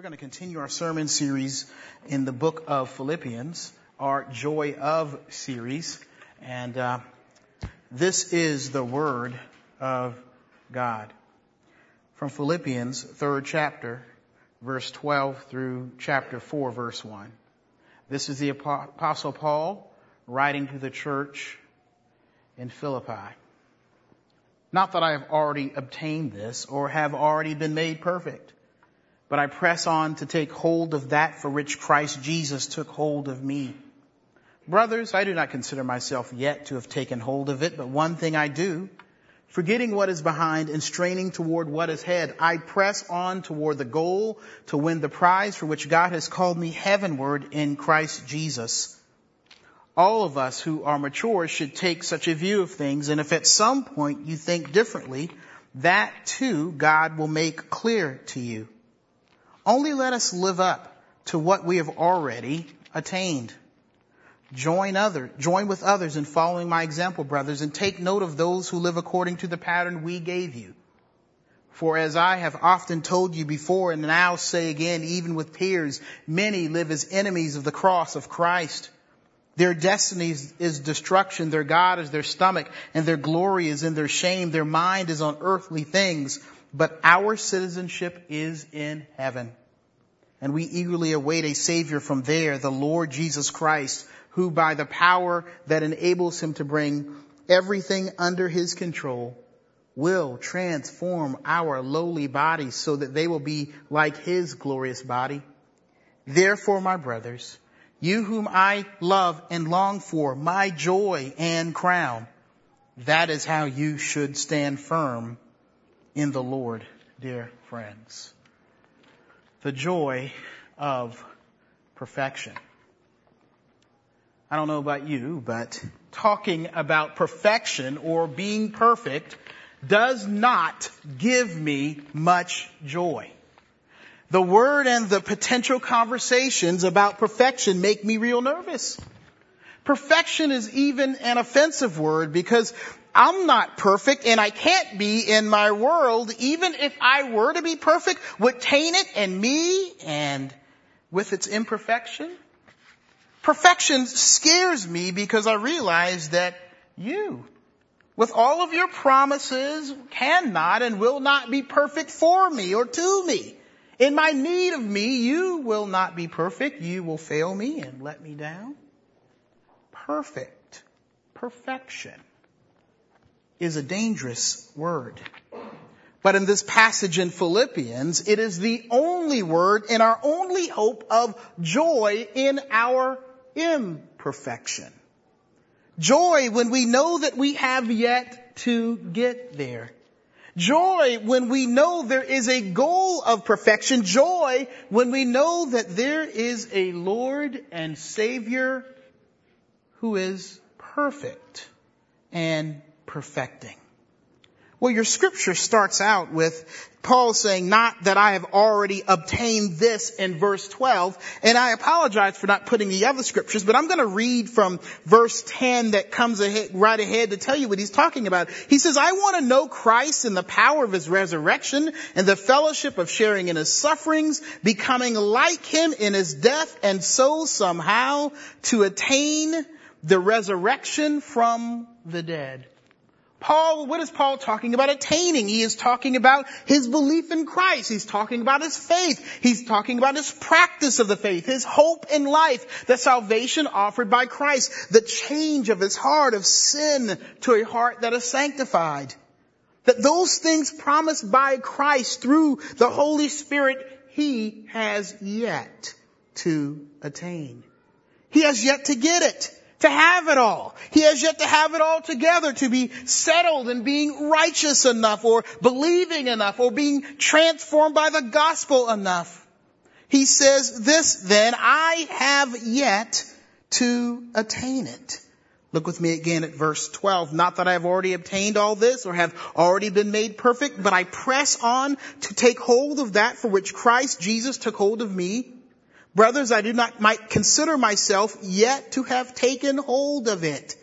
We're going to continue our sermon series in the book of Philippians, our Joy of series. And uh, this is the Word of God. From Philippians, third chapter, verse 12 through chapter 4, verse 1. This is the Apostle Paul writing to the church in Philippi. Not that I have already obtained this or have already been made perfect but I press on to take hold of that for which Christ Jesus took hold of me. Brothers, I do not consider myself yet to have taken hold of it, but one thing I do, forgetting what is behind and straining toward what is ahead, I press on toward the goal to win the prize for which God has called me heavenward in Christ Jesus. All of us who are mature should take such a view of things, and if at some point you think differently, that too God will make clear to you. Only let us live up to what we have already attained. Join other, join with others in following my example, brothers, and take note of those who live according to the pattern we gave you. For as I have often told you before and now say again, even with peers, many live as enemies of the cross of Christ. Their destiny is destruction, their God is their stomach, and their glory is in their shame. Their mind is on earthly things but our citizenship is in heaven. And we eagerly await a savior from there, the Lord Jesus Christ, who by the power that enables him to bring everything under his control will transform our lowly bodies so that they will be like his glorious body. Therefore, my brothers, you whom I love and long for, my joy and crown, that is how you should stand firm in the Lord, dear friends. The joy of perfection. I don't know about you, but talking about perfection or being perfect does not give me much joy. The word and the potential conversations about perfection make me real nervous. Perfection is even an offensive word because I'm not perfect and I can't be in my world. Even if I were to be perfect, would taint it and me and with its imperfection. Perfection scares me because I realize that you, with all of your promises, cannot and will not be perfect for me or to me. In my need of me, you will not be perfect. You will fail me and let me down. Perfect. Perfection is a dangerous word. But in this passage in Philippians, it is the only word and our only hope of joy in our imperfection. Joy when we know that we have yet to get there. Joy when we know there is a goal of perfection. Joy when we know that there is a Lord and Savior who is perfect and perfecting. Well, your scripture starts out with Paul saying, not that I have already obtained this in verse 12. And I apologize for not putting the other scriptures, but I'm going to read from verse 10 that comes ahead, right ahead to tell you what he's talking about. He says, I want to know Christ and the power of his resurrection and the fellowship of sharing in his sufferings, becoming like him in his death and so somehow to attain the resurrection from the dead. Paul, what is Paul talking about attaining? He is talking about his belief in Christ. He's talking about his faith. He's talking about his practice of the faith, his hope in life, the salvation offered by Christ, the change of his heart of sin to a heart that is sanctified. That those things promised by Christ through the Holy Spirit, he has yet to attain. He has yet to get it to have it all. He has yet to have it all together, to be settled in being righteous enough or believing enough or being transformed by the gospel enough. He says this then, I have yet to attain it. Look with me again at verse 12. Not that I have already obtained all this or have already been made perfect, but I press on to take hold of that for which Christ Jesus took hold of me. Brothers, I do not might consider myself yet to have taken hold of it.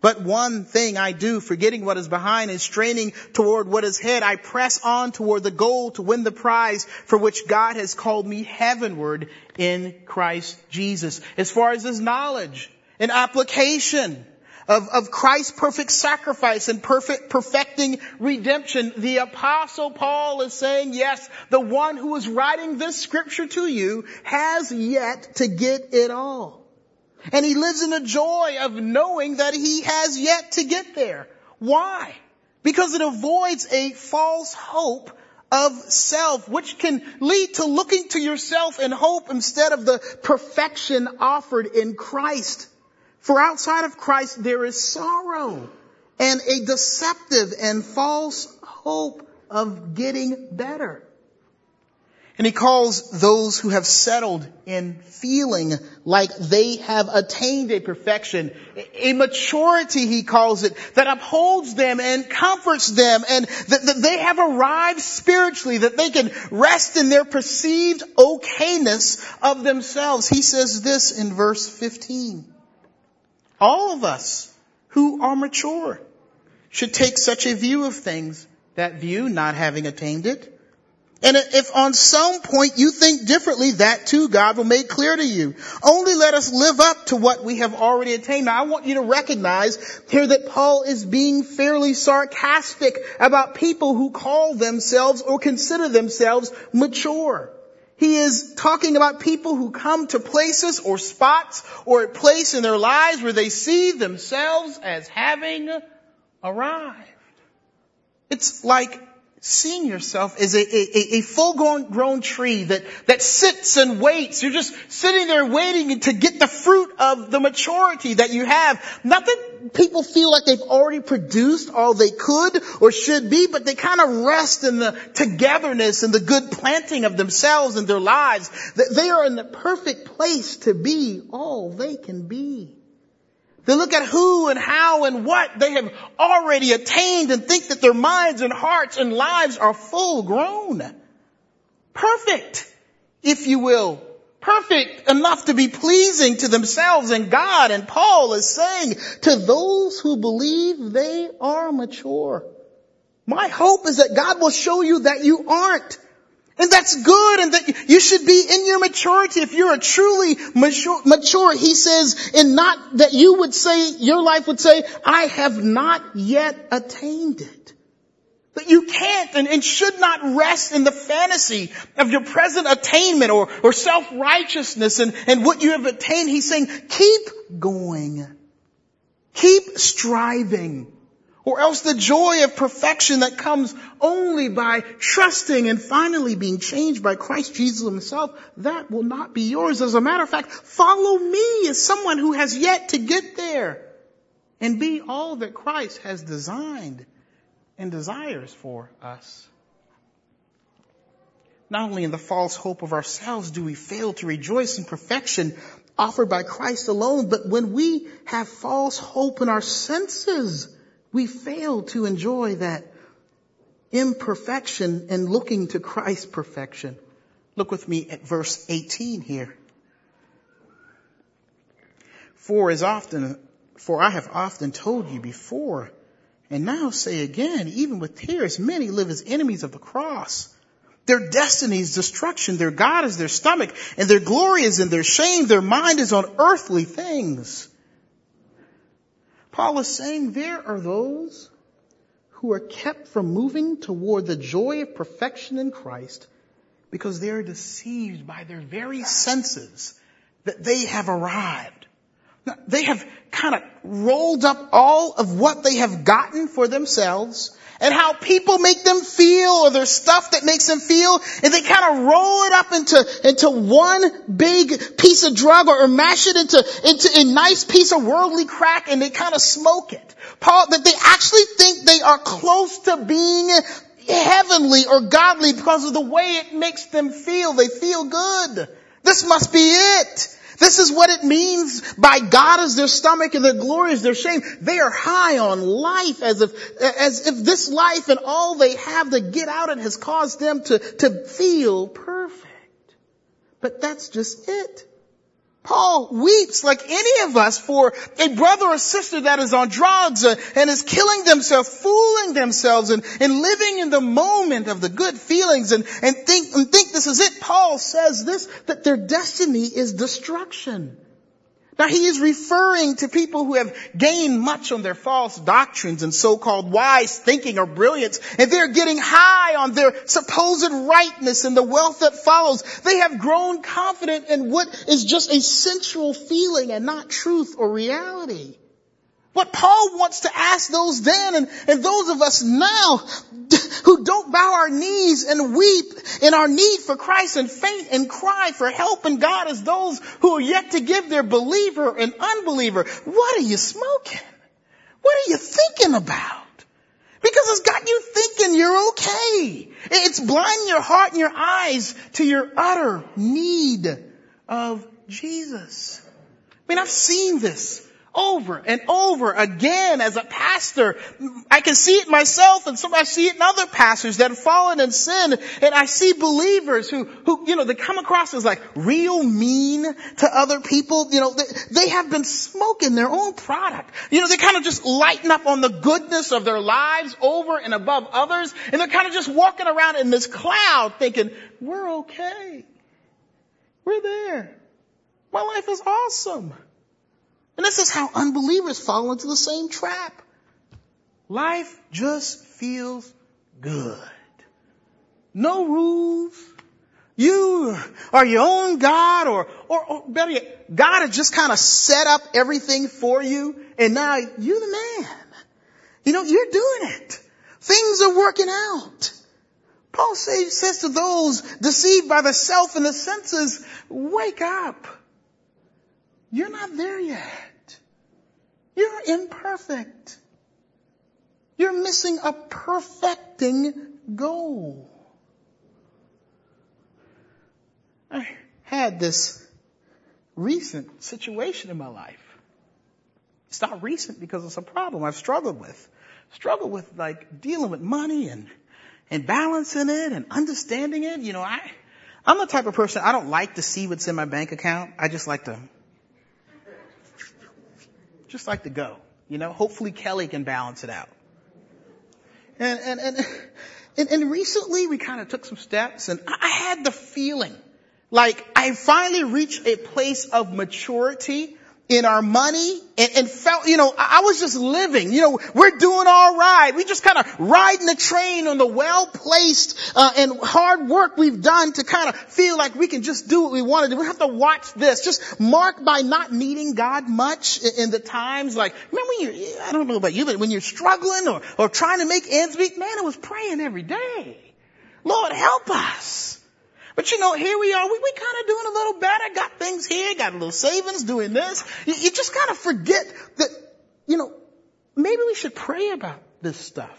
But one thing I do, forgetting what is behind and straining toward what is ahead, I press on toward the goal to win the prize for which God has called me heavenward in Christ Jesus. As far as his knowledge and application of, of Christ's perfect sacrifice and perfect, perfecting redemption, the apostle Paul is saying, yes, the one who is writing this scripture to you has yet to get it all. And he lives in the joy of knowing that he has yet to get there. Why? Because it avoids a false hope of self, which can lead to looking to yourself in hope instead of the perfection offered in Christ. For outside of Christ there is sorrow and a deceptive and false hope of getting better. And he calls those who have settled in feeling like they have attained a perfection, a maturity he calls it, that upholds them and comforts them and that, that they have arrived spiritually, that they can rest in their perceived okayness of themselves. He says this in verse 15. All of us who are mature should take such a view of things, that view not having attained it, and if on some point you think differently, that too God will make clear to you. Only let us live up to what we have already attained. Now I want you to recognize here that Paul is being fairly sarcastic about people who call themselves or consider themselves mature. He is talking about people who come to places or spots or a place in their lives where they see themselves as having arrived. It's like seeing yourself as a, a, a full grown, tree that, that sits and waits. You're just sitting there waiting to get the fruit of the maturity that you have. Not that people feel like they've already produced all they could or should be, but they kind of rest in the togetherness and the good planting of themselves and their lives. They are in the perfect place to be all they can be. They look at who and how and what they have already attained and think that their minds and hearts and lives are full grown. Perfect, if you will. Perfect enough to be pleasing to themselves and God. And Paul is saying to those who believe they are mature. My hope is that God will show you that you aren't. And that's good and that you should be in your maturity. If you're a truly mature, mature, he says, and not that you would say, your life would say, I have not yet attained it. That you can't and, and should not rest in the fantasy of your present attainment or, or self-righteousness and, and what you have attained. He's saying, keep going. Keep striving or else the joy of perfection that comes only by trusting and finally being changed by Christ Jesus himself, that will not be yours. As a matter of fact, follow me as someone who has yet to get there and be all that Christ has designed and desires for us. Not only in the false hope of ourselves do we fail to rejoice in perfection offered by Christ alone, but when we have false hope in our senses, we fail to enjoy that imperfection and looking to Christ's perfection. Look with me at verse 18 here. For as often, for I have often told you before, and now say again, even with tears, many live as enemies of the cross. Their destiny is destruction. Their God is their stomach, and their glory is in their shame. Their mind is on earthly things. Paul is saying there are those who are kept from moving toward the joy of perfection in Christ because they are deceived by their very senses that they have arrived. They have kind of rolled up all of what they have gotten for themselves and how people make them feel or their stuff that makes them feel and they kind of roll it up into, into one big piece of drug or, or mash it into, into a nice piece of worldly crack and they kind of smoke it. Paul, that they actually think they are close to being heavenly or godly because of the way it makes them feel. They feel good. This must be it. This is what it means by God as their stomach and their glory is their shame. They are high on life as if, as if this life and all they have to get out of it has caused them to, to feel perfect. But that's just it. Paul weeps like any of us for a brother or sister that is on drugs and is killing themselves, fooling themselves and, and living in the moment of the good feelings and, and think, and think this is it. Paul says this, that their destiny is destruction. Now he is referring to people who have gained much on their false doctrines and so-called wise thinking or brilliance, and they're getting high on their supposed rightness and the wealth that follows. They have grown confident in what is just a sensual feeling and not truth or reality. What Paul wants to ask those then and, and those of us now who don't bow our knees and weep in our need for Christ and faint and cry for help in God as those who are yet to give their believer and unbeliever. What are you smoking? What are you thinking about? Because it's got you thinking you're okay. It's blinding your heart and your eyes to your utter need of Jesus. I mean, I've seen this over and over again as a pastor. I can see it myself and some, I see it in other pastors that have fallen in sin and I see believers who, who, you know, they come across as like real mean to other people. You know, they, they have been smoking their own product. You know, they kind of just lighten up on the goodness of their lives over and above others and they're kind of just walking around in this cloud thinking, we're okay. We're there. My life is awesome. And this is how unbelievers fall into the same trap. Life just feels good. No rules. You are your own God or, or, or better yet, God has just kind of set up everything for you and now you're the man. You know, you're doing it. Things are working out. Paul says, says to those deceived by the self and the senses, wake up. You're not there yet. You're imperfect. You're missing a perfecting goal. I had this recent situation in my life. It's not recent because it's a problem I've struggled with. Struggled with like dealing with money and, and balancing it and understanding it. You know, I, I'm the type of person, I don't like to see what's in my bank account. I just like to just like to go. You know, hopefully Kelly can balance it out. And, and, and, and, and recently we kind of took some steps and I had the feeling like I finally reached a place of maturity in our money and, and, felt, you know, I was just living, you know, we're doing all right. We just kind of riding the train on the well-placed uh, and hard work we've done to kind of feel like we can just do what we want to do. We have to watch this, just marked by not needing God much in, in the times like, remember when you, I don't know about you, but when you're struggling or, or trying to make ends meet, man, I was praying every day. Lord, help us. But you know, here we are. We, we kind of doing a little better. Got things here. Got a little savings doing this. You, you just kind of forget that, you know, maybe we should pray about this stuff.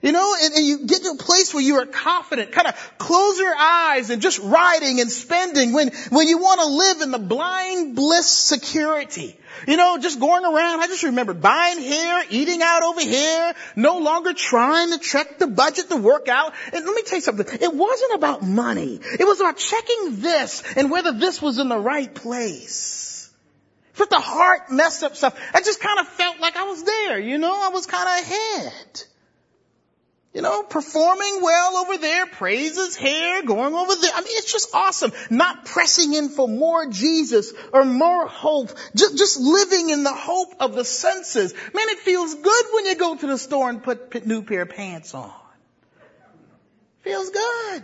You know, and, and, you get to a place where you are confident, kind of close your eyes and just riding and spending when, when you want to live in the blind bliss security. You know, just going around, I just remember buying here, eating out over here, no longer trying to check the budget to work out. And let me tell you something, it wasn't about money. It was about checking this and whether this was in the right place. But the heart messed up stuff. I just kind of felt like I was there, you know, I was kind of ahead. You know, performing well over there, praises here, going over there. I mean, it's just awesome. Not pressing in for more Jesus or more hope. Just, just living in the hope of the senses. Man, it feels good when you go to the store and put, new pair of pants on. Feels good.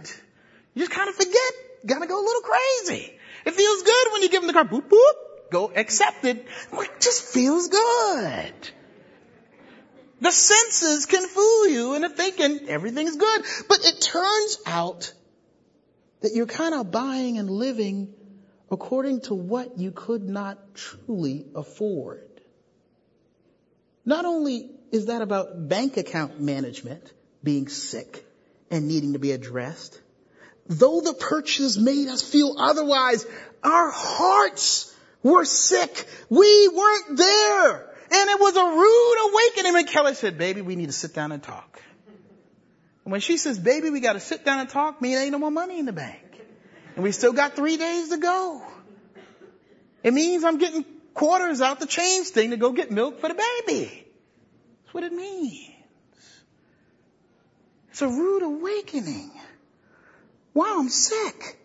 You just kind of forget. Gotta go a little crazy. It feels good when you give them the car, boop, boop, go accepted. It just feels good. The senses can fool you into thinking everything's good. But it turns out that you're kind of buying and living according to what you could not truly afford. Not only is that about bank account management being sick and needing to be addressed, though the purchase made us feel otherwise, our hearts were sick. We weren't there. And it was a rude awakening when Kelly said, baby, we need to sit down and talk. And when she says, baby, we gotta sit down and talk, mean ain't no more money in the bank. And we still got three days to go. It means I'm getting quarters out the change thing to go get milk for the baby. That's what it means. It's a rude awakening. Wow, I'm sick.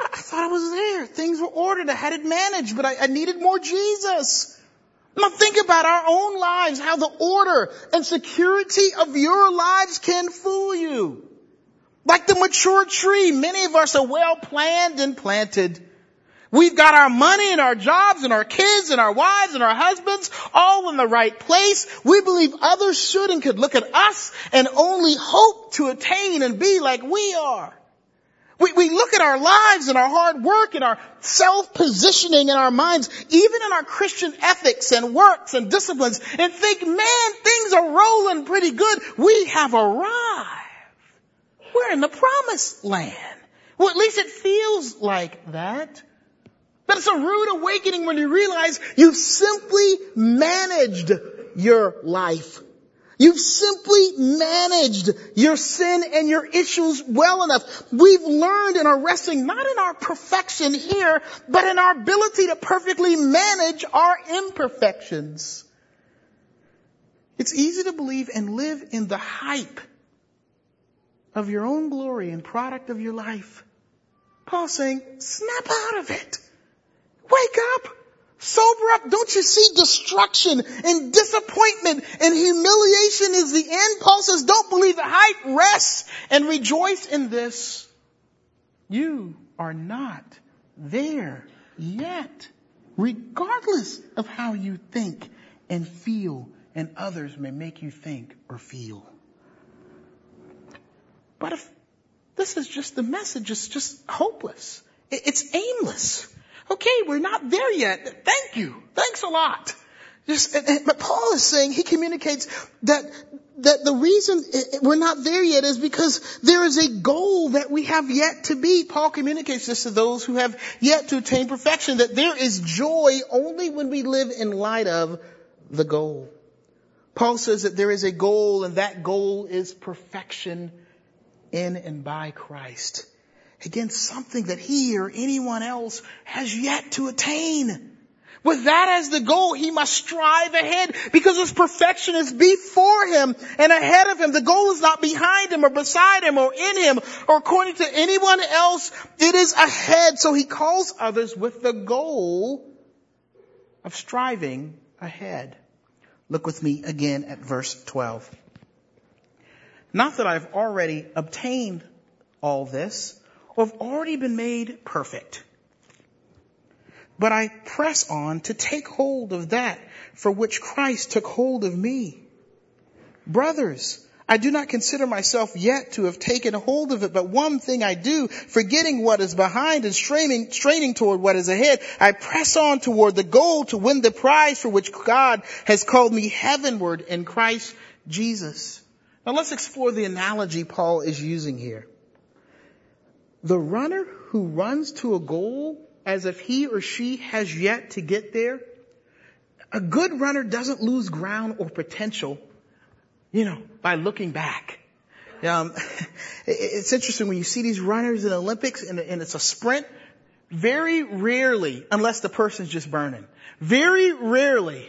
I thought I was there. Things were ordered. I had it managed, but I, I needed more Jesus. Now think about our own lives, how the order and security of your lives can fool you. Like the mature tree, many of us are well planned and planted. We've got our money and our jobs and our kids and our wives and our husbands all in the right place. We believe others should and could look at us and only hope to attain and be like we are. We, we look at our lives and our hard work and our self-positioning in our minds, even in our Christian ethics and works and disciplines, and think, man, things are rolling pretty good. We have arrived. We're in the promised land. Well, at least it feels like that. But it's a rude awakening when you realize you've simply managed your life. You've simply managed your sin and your issues well enough. We've learned and are resting not in our perfection here, but in our ability to perfectly manage our imperfections. It's easy to believe and live in the hype of your own glory and product of your life. Paul's saying, snap out of it. Wake up. Sober up. Don't you see destruction and disappointment and humiliation is the end? Paul says, don't believe the hype. Rest and rejoice in this. You are not there yet, regardless of how you think and feel and others may make you think or feel. But if this is just the message, it's just hopeless. It's aimless. Okay, we're not there yet. Thank you. Thanks a lot. Just, but Paul is saying, he communicates that, that the reason we're not there yet is because there is a goal that we have yet to be. Paul communicates this to those who have yet to attain perfection, that there is joy only when we live in light of the goal. Paul says that there is a goal and that goal is perfection in and by Christ against something that he or anyone else has yet to attain. With that as the goal, he must strive ahead because his perfection is before him and ahead of him. The goal is not behind him or beside him or in him or according to anyone else. It is ahead. So he calls others with the goal of striving ahead. Look with me again at verse 12. Not that I've already obtained all this have already been made perfect. But I press on to take hold of that for which Christ took hold of me. Brothers, I do not consider myself yet to have taken hold of it, but one thing I do, forgetting what is behind and straining, straining toward what is ahead, I press on toward the goal to win the prize for which God has called me heavenward in Christ Jesus. Now let's explore the analogy Paul is using here. The runner who runs to a goal as if he or she has yet to get there, a good runner doesn't lose ground or potential, you know, by looking back. Um, it's interesting when you see these runners in the Olympics and, and it's a sprint. Very rarely, unless the person's just burning, very rarely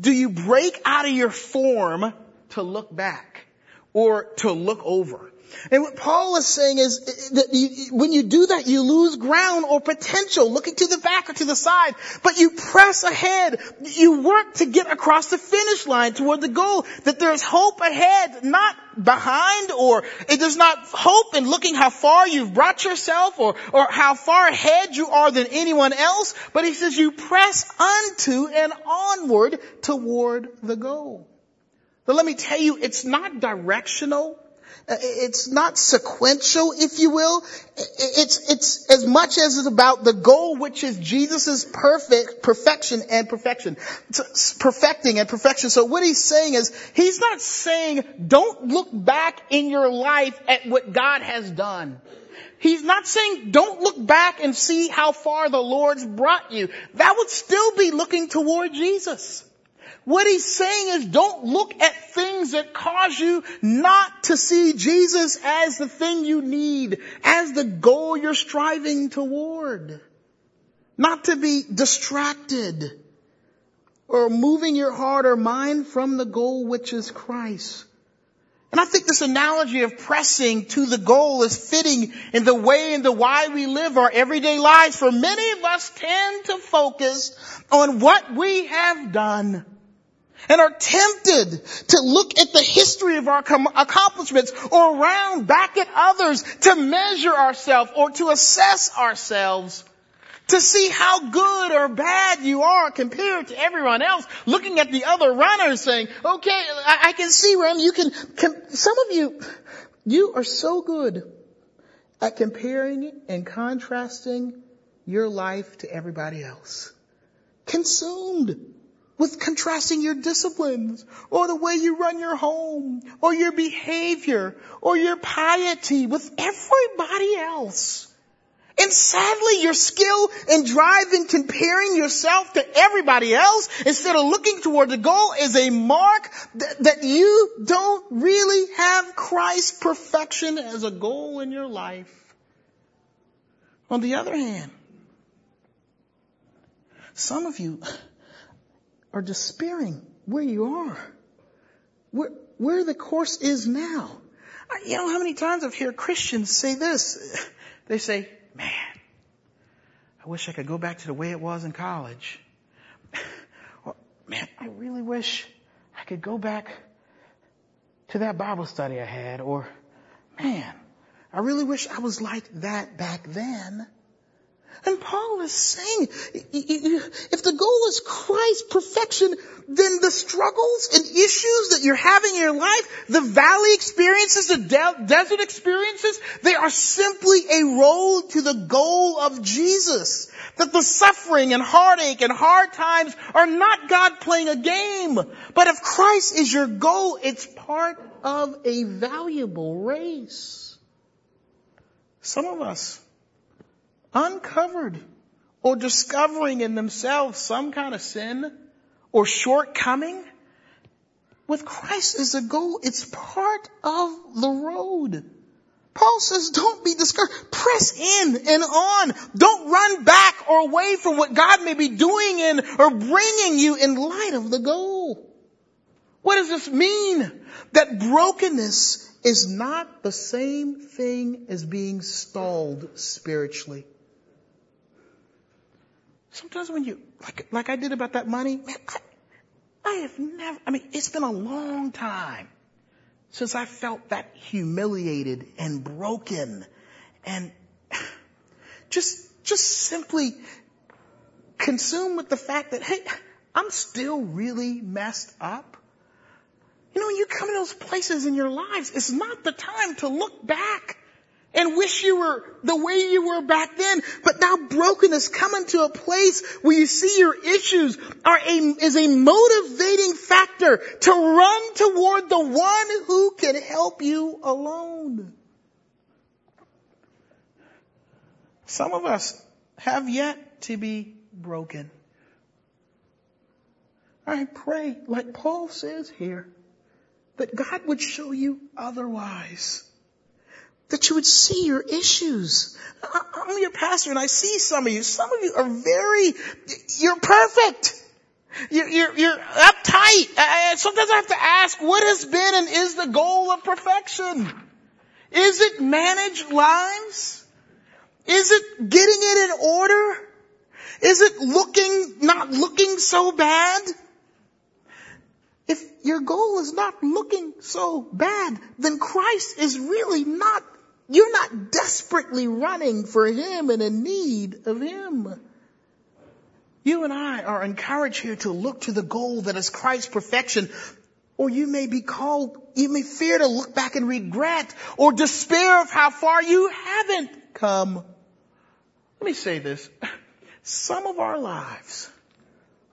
do you break out of your form to look back or to look over. And what Paul is saying is eh, eh, that you, eh, when you do that, you lose ground or potential, looking to the back or to the side. But you press ahead. You work to get across the finish line toward the goal. That there's hope ahead, not behind, or it does not hope in looking how far you've brought yourself, or or how far ahead you are than anyone else. But he says you press unto and onward toward the goal. So let me tell you, it's not directional. Uh, it's not sequential, if you will. It's, it's as much as it's about the goal, which is Jesus' perfect, perfection and perfection. Perfecting and perfection. So what he's saying is, he's not saying, don't look back in your life at what God has done. He's not saying don't look back and see how far the Lord's brought you. That would still be looking toward Jesus. What he's saying is don't look at things that cause you not to see Jesus as the thing you need, as the goal you're striving toward. not to be distracted or moving your heart or mind from the goal which is Christ. And I think this analogy of pressing to the goal is fitting in the way and the why we live our everyday lives. For many of us tend to focus on what we have done and are tempted to look at the history of our accomplishments or around back at others to measure ourselves or to assess ourselves to see how good or bad you are compared to everyone else, looking at the other runners saying, okay, I, I can see where you can, can, some of you, you are so good at comparing and contrasting your life to everybody else. Consumed with contrasting your disciplines or the way you run your home or your behavior or your piety with everybody else. And sadly, your skill in comparing yourself to everybody else instead of looking toward the goal is a mark that, that you don't really have Christ's perfection as a goal in your life. On the other hand, some of you are despairing where you are, where, where the course is now. You know how many times I've heard Christians say this? They say, man, I wish I could go back to the way it was in college. or, man, I really wish I could go back to that Bible study I had. Or, man, I really wish I was like that back then. And Paul is saying, if the goal is Christ's perfection, then the struggles and issues that you're having in your life, the valley experiences, the de- desert experiences, they are simply a road to the goal of Jesus. That the suffering and heartache and hard times are not God playing a game. But if Christ is your goal, it's part of a valuable race. Some of us uncovered or discovering in themselves some kind of sin or shortcoming, with Christ as a goal, it's part of the road. Paul says, don't be discouraged. Press in and on. Don't run back or away from what God may be doing in or bringing you in light of the goal. What does this mean? That brokenness is not the same thing as being stalled spiritually. Sometimes when you, like, like I did about that money, man, I, I have never, I mean, it's been a long time since I felt that humiliated and broken and just, just simply consumed with the fact that, hey, I'm still really messed up. You know, when you come to those places in your lives, it's not the time to look back and wish you were the way you were back then. But now brokenness coming to a place where you see your issues are a, is a motivating factor to run toward the one who can help you alone. Some of us have yet to be broken. I pray, like Paul says here, that God would show you otherwise that you would see your issues. I'm your pastor and I see some of you. Some of you are very, you're perfect. You're, you're, you're uptight. Uh, uh, sometimes I have to ask, what has been and is the goal of perfection? Is it manage lives? Is it getting it in order? Is it looking, not looking so bad? If your goal is not looking so bad, then Christ is really not you're not desperately running for Him and in need of Him. You and I are encouraged here to look to the goal that is Christ's perfection. Or you may be called, you may fear to look back and regret or despair of how far you haven't come. Let me say this. Some of our lives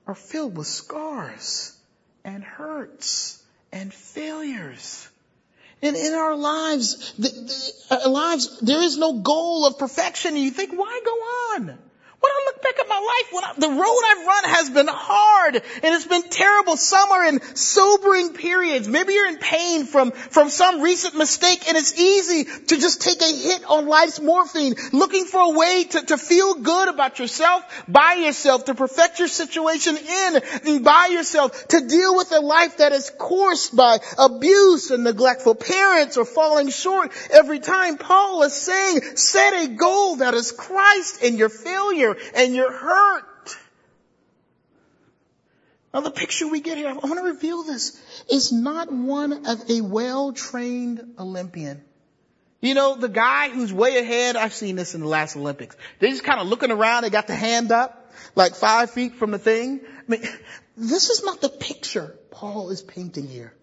are filled with scars and hurts and failures. And in our lives, the, the, our lives, there is no goal of perfection. And you think, why go on? When I look back at my life, when I, the road I've run has been hard and it's been terrible. Some are in sobering periods. Maybe you're in pain from, from some recent mistake and it's easy to just take a hit on life's morphine, looking for a way to, to feel good about yourself, by yourself, to perfect your situation in and by yourself, to deal with a life that is coursed by abuse and neglectful parents or falling short every time. Paul is saying, set a goal that is Christ in your failure and you're hurt. Now the picture we get here, I want to reveal this, is not one of a well-trained Olympian. You know, the guy who's way ahead, I've seen this in the last Olympics. They're just kind of looking around, they got the hand up, like five feet from the thing. I mean, this is not the picture Paul is painting here.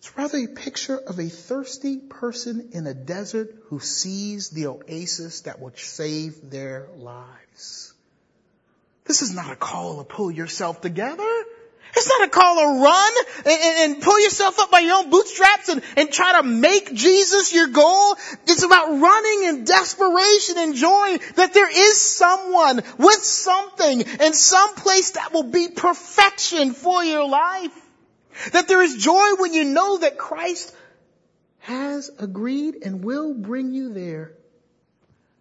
It's rather a picture of a thirsty person in a desert who sees the oasis that will save their lives. This is not a call to pull yourself together. It's not a call to run and, and, and, pull yourself up by your own bootstraps and, and try to make Jesus your goal. It's about running in desperation and joy that there is someone with something and some place that will be perfection for your life. That there is joy when you know that Christ has agreed and will bring you there.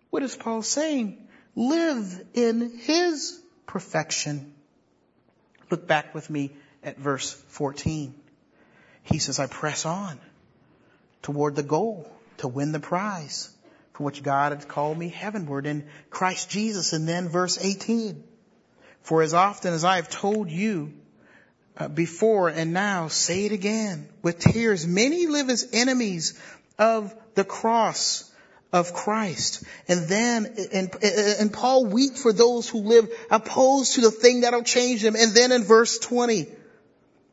What is Paul saying? Live in his perfection. Look back with me at verse 14. He says, I press on toward the goal to win the prize for which God has called me heavenward in Christ Jesus. And then verse 18. For as often as I have told you Uh, before and now, say it again with tears. Many live as enemies of the cross of Christ. And then, and, and Paul weep for those who live opposed to the thing that'll change them. And then in verse 20,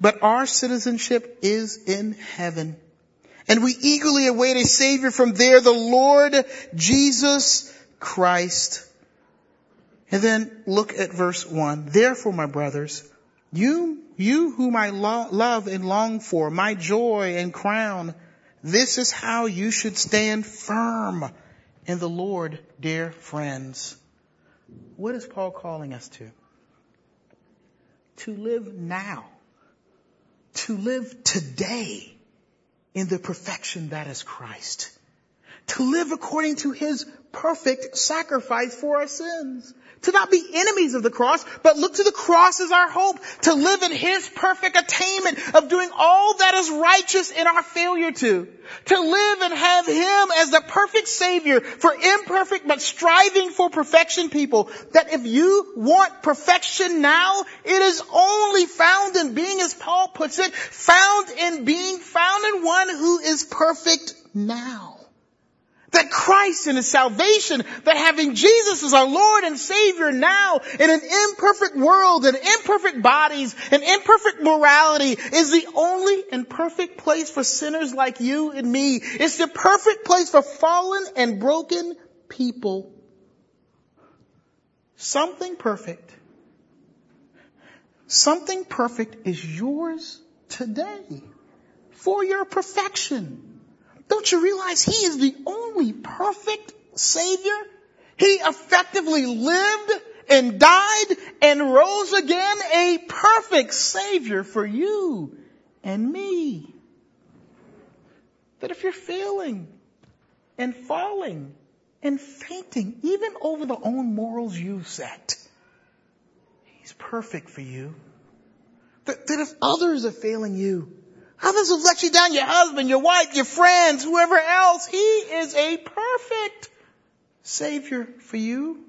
but our citizenship is in heaven. And we eagerly await a savior from there, the Lord Jesus Christ. And then look at verse 1. Therefore, my brothers, you you whom I lo- love and long for, my joy and crown, this is how you should stand firm in the Lord, dear friends. What is Paul calling us to? To live now. To live today in the perfection that is Christ. To live according to his perfect sacrifice for our sins. To not be enemies of the cross, but look to the cross as our hope. To live in His perfect attainment of doing all that is righteous in our failure to. To live and have Him as the perfect Savior for imperfect but striving for perfection people. That if you want perfection now, it is only found in being, as Paul puts it, found in being found in one who is perfect now. That Christ and His salvation, that having Jesus as our Lord and Savior now in an imperfect world and imperfect bodies and imperfect morality is the only and perfect place for sinners like you and me. It's the perfect place for fallen and broken people. Something perfect. Something perfect is yours today for your perfection. Don't you realize He is the only perfect Savior? He effectively lived and died and rose again, a perfect Savior for you and me. That if you're failing and falling and fainting, even over the own morals you set, He's perfect for you. That, that if others are failing you, Others have let you down, your husband, your wife, your friends, whoever else. He is a perfect Savior for you.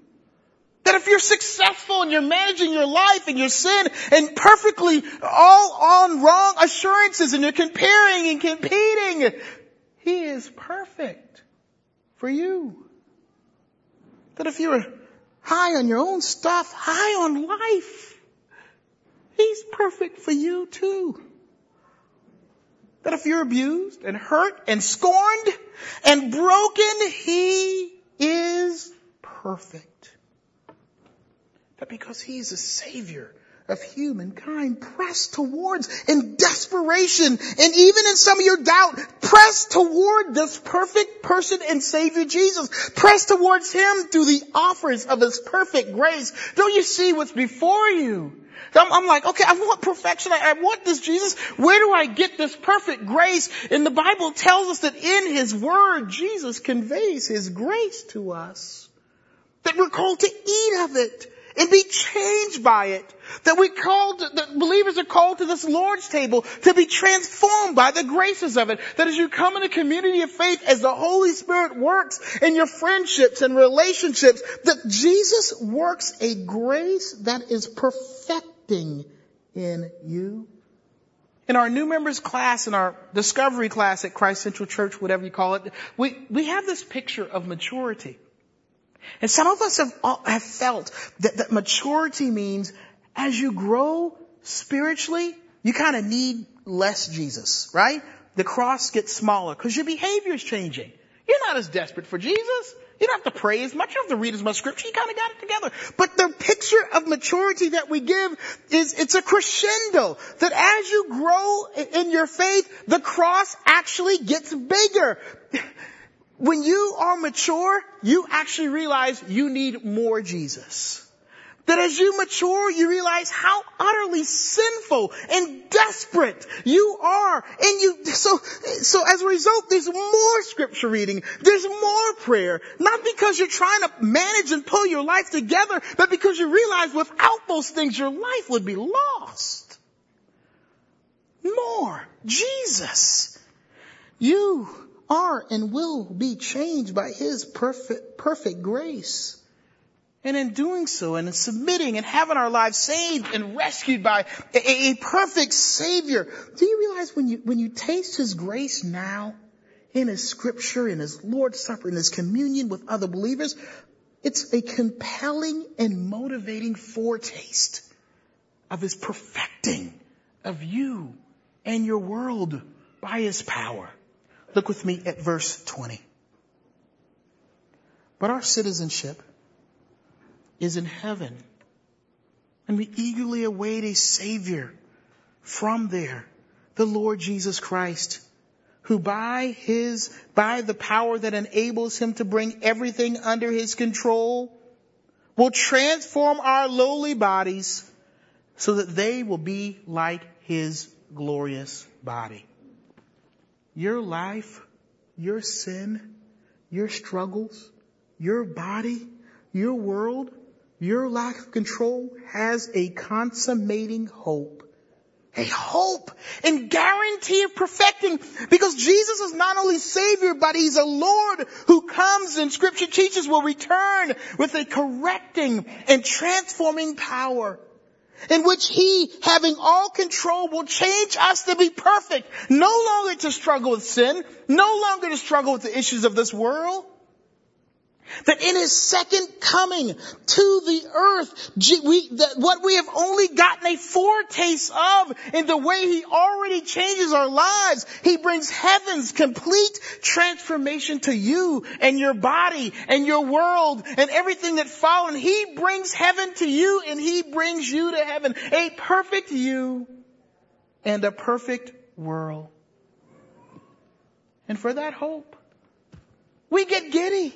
That if you're successful and you're managing your life and your sin and perfectly all on wrong assurances and you're comparing and competing, He is perfect for you. That if you're high on your own stuff, high on life, He's perfect for you too. That if you're abused and hurt and scorned and broken, He is perfect. That because He's a Savior, of humankind. Press towards in desperation and even in some of your doubt, press toward this perfect person and Savior Jesus. Press towards Him through the offers of His perfect grace. Don't you see what's before you? I'm, I'm, like, okay, I want perfection. I, I want this Jesus. Where do I get this perfect grace? And the Bible tells us that in His Word, Jesus conveys His grace to us. That we're called to eat of it and be changed by it. That we called, that believers are called to this Lord's table to be transformed by the graces of it. That as you come in a community of faith, as the Holy Spirit works in your friendships and relationships, that Jesus works a grace that is perfecting in you. In our new members class, in our discovery class at Christ Central Church, whatever you call it, we, we have this picture of maturity. And some of us have, have felt that, that maturity means as you grow spiritually, you kind of need less Jesus, right? The cross gets smaller because your behavior is changing. You're not as desperate for Jesus. You don't have to pray as much. You don't have to read as much scripture. You kind of got it together. But the picture of maturity that we give is, it's a crescendo. That as you grow in your faith, the cross actually gets bigger. When you are mature, you actually realize you need more Jesus. That as you mature, you realize how utterly sinful and desperate you are. And you, so, so as a result, there's more scripture reading. There's more prayer. Not because you're trying to manage and pull your life together, but because you realize without those things, your life would be lost. More. Jesus. You are and will be changed by His perfect, perfect grace. And in doing so and in submitting and having our lives saved and rescued by a, a, perfect Savior, do you realize when you, when you taste His grace now in His scripture, in His Lord's Supper, in His communion with other believers, it's a compelling and motivating foretaste of His perfecting of you and your world by His power. Look with me at verse 20. But our citizenship is in heaven, and we eagerly await a Savior from there, the Lord Jesus Christ, who by his, by the power that enables him to bring everything under his control, will transform our lowly bodies so that they will be like his glorious body your life, your sin, your struggles, your body, your world, your lack of control has a consummating hope. A hope and guarantee of perfecting because Jesus is not only Savior, but He's a Lord who comes and scripture teaches will return with a correcting and transforming power in which he, having all control, will change us to be perfect, no longer to struggle with sin, no longer to struggle with the issues of this world. That in his second coming to the earth, we, that what we have only gotten a foretaste of in the way he already changes our lives, he brings heaven's complete transformation to you and your body and your world and everything that followed. He brings heaven to you and he brings you to heaven. A perfect you and a perfect world. And for that hope, we get giddy.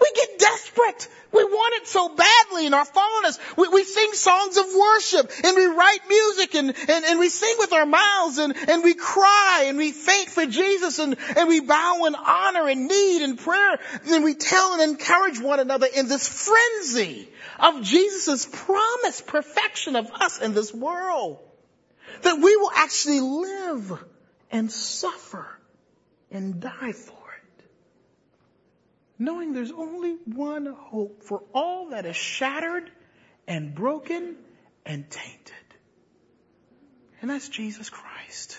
We get desperate. We want it so badly in our fallenness. We, we sing songs of worship and we write music and, and, and we sing with our mouths and, and we cry and we faint for Jesus and, and we bow in honor and need and prayer and we tell and encourage one another in this frenzy of Jesus' promised perfection of us in this world. That we will actually live and suffer and die for knowing there's only one hope for all that is shattered and broken and tainted. And that's Jesus Christ.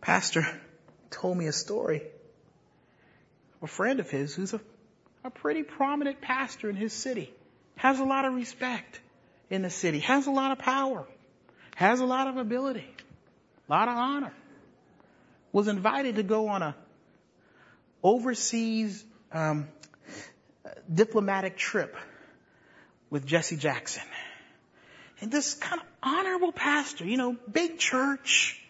Pastor told me a story. A friend of his who's a, a pretty prominent pastor in his city, has a lot of respect in the city, has a lot of power, has a lot of ability, a lot of honor was invited to go on a overseas um, diplomatic trip with Jesse Jackson. And this kind of honorable pastor, you know, big church,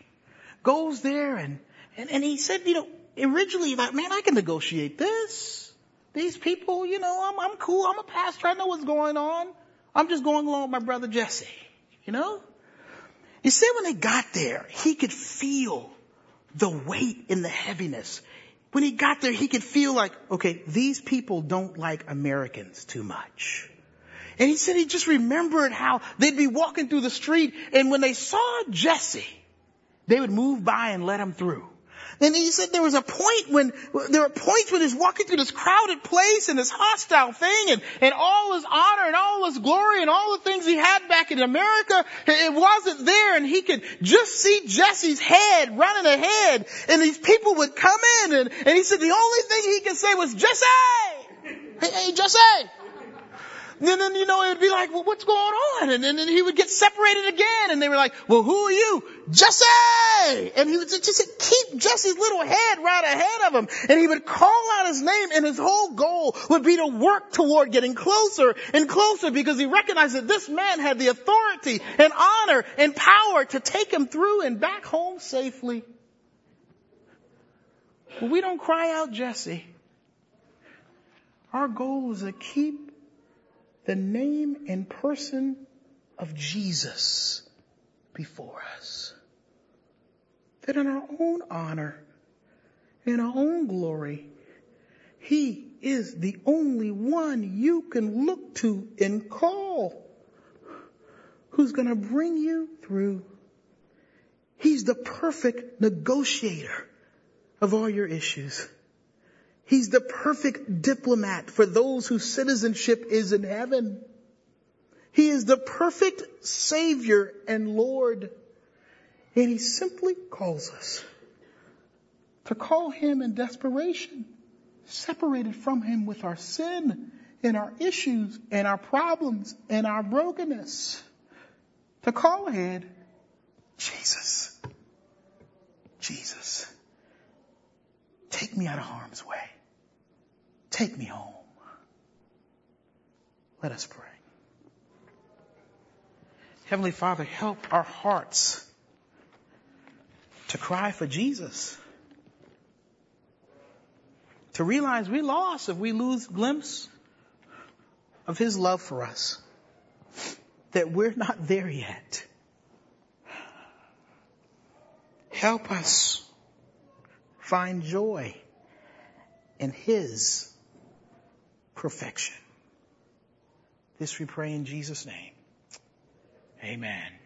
goes there and, and, and he said, you know, originally like, man, I can negotiate this. These people, you know, I'm, I'm cool. I'm a pastor. I know what's going on. I'm just going along with my brother Jesse, you know? He said when they got there, he could feel the weight and the heaviness. When he got there, he could feel like, okay, these people don't like Americans too much. And he said he just remembered how they'd be walking through the street and when they saw Jesse, they would move by and let him through. And he said there was a point when, there were points when he's walking through this crowded place and this hostile thing and, and all his honor and all his glory and all the things he had back in America, it wasn't there and he could just see Jesse's head running ahead and these people would come in and, and he said the only thing he could say was, Jesse! Hey, hey Jesse! And then, you know, it would be like, well, what's going on? And then, he would get separated again. And they were like, well, who are you? Jesse! And he would just keep Jesse's little head right ahead of him. And he would call out his name and his whole goal would be to work toward getting closer and closer because he recognized that this man had the authority and honor and power to take him through and back home safely. Well, we don't cry out Jesse. Our goal is to keep the name and person of Jesus before us. That in our own honor, in our own glory, He is the only one you can look to and call who's going to bring you through. He's the perfect negotiator of all your issues. He's the perfect diplomat for those whose citizenship is in heaven. He is the perfect Savior and Lord. And He simply calls us to call Him in desperation, separated from Him with our sin and our issues and our problems and our brokenness. To call ahead, Jesus. Jesus. Take me out of harm's way. Take me home. Let us pray. Heavenly Father, help our hearts to cry for Jesus. To realize we lost if we lose glimpse of His love for us. That we're not there yet. Help us find joy in His perfection. This we pray in Jesus' name. Amen.